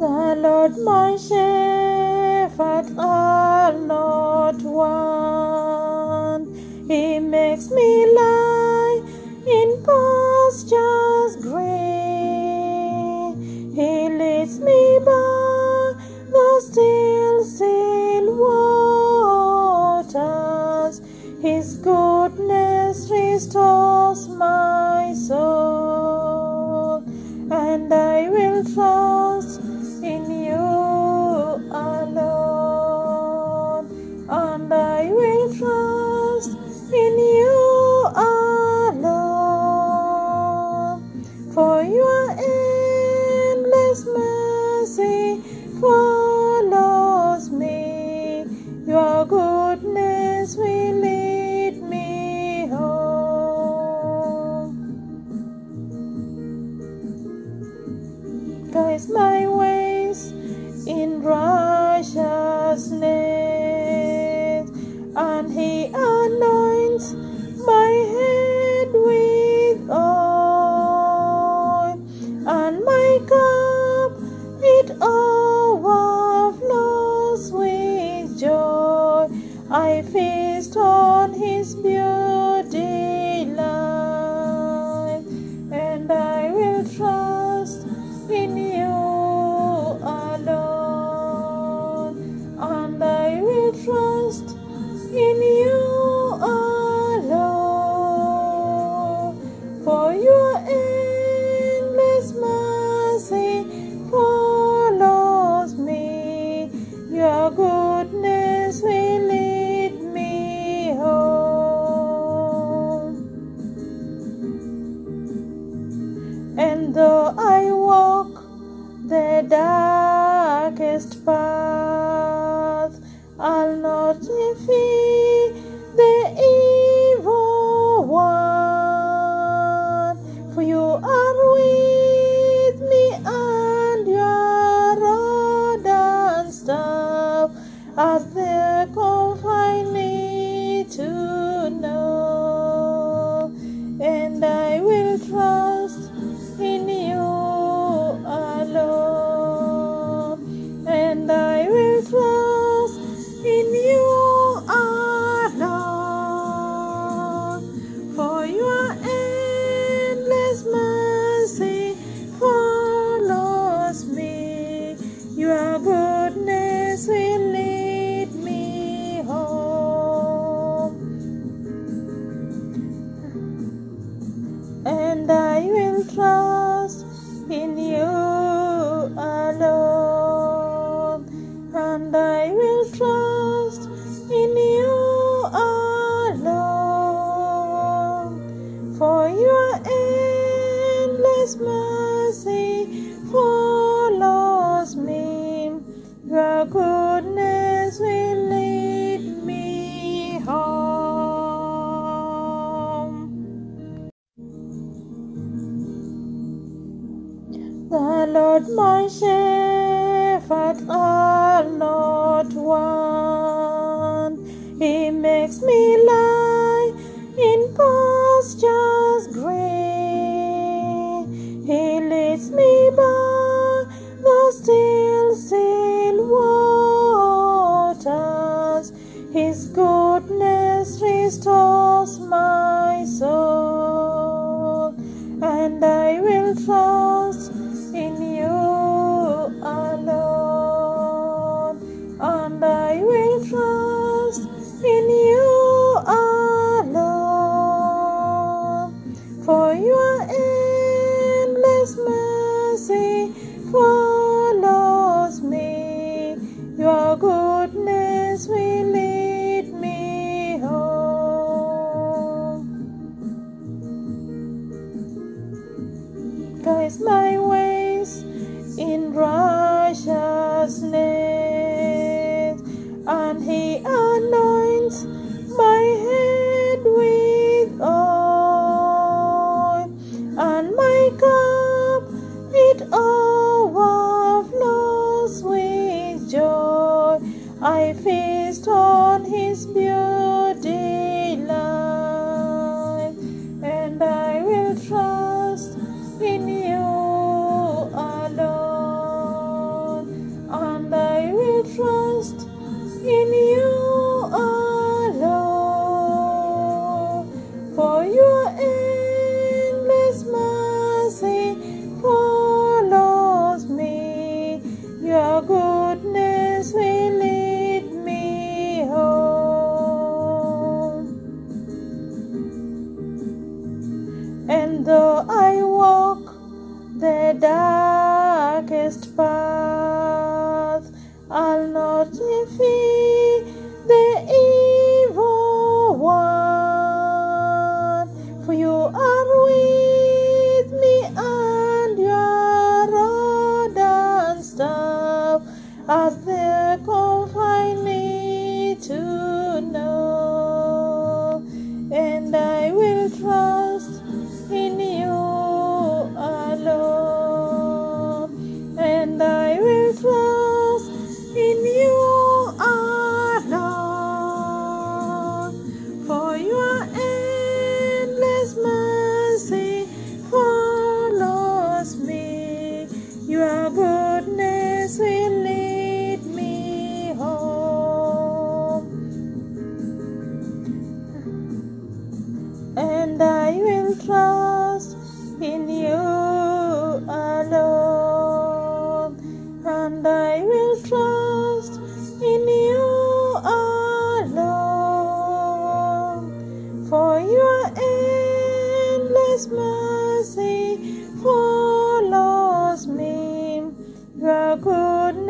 The Lord my shepherd, I'll not want. He makes me lie in pastures green. He leads me by the still, still waters. His goodness restores my soul, Will trust in you alone, and I will trust in you alone, for your endless mercy follows me, your goodness will And though I walk the darkest path, your goodness will lead me home. And I will trust in you alone, and I will trust in you alone, for your endless mercy follows The Lord my shepherd, I'll not want. He makes me lie in pastures green. He leads me by the still, still waters. His goodness restores my soul, and I will trust your goodness will lead me home. Guides my ways in righteousness, and He anoints my head with oil, and my cup it overflows and though I walk the darkest path. Goodness will lead me home. And I will trust in you alone, and I will trust in you alone, for your endless mercy follows your goodness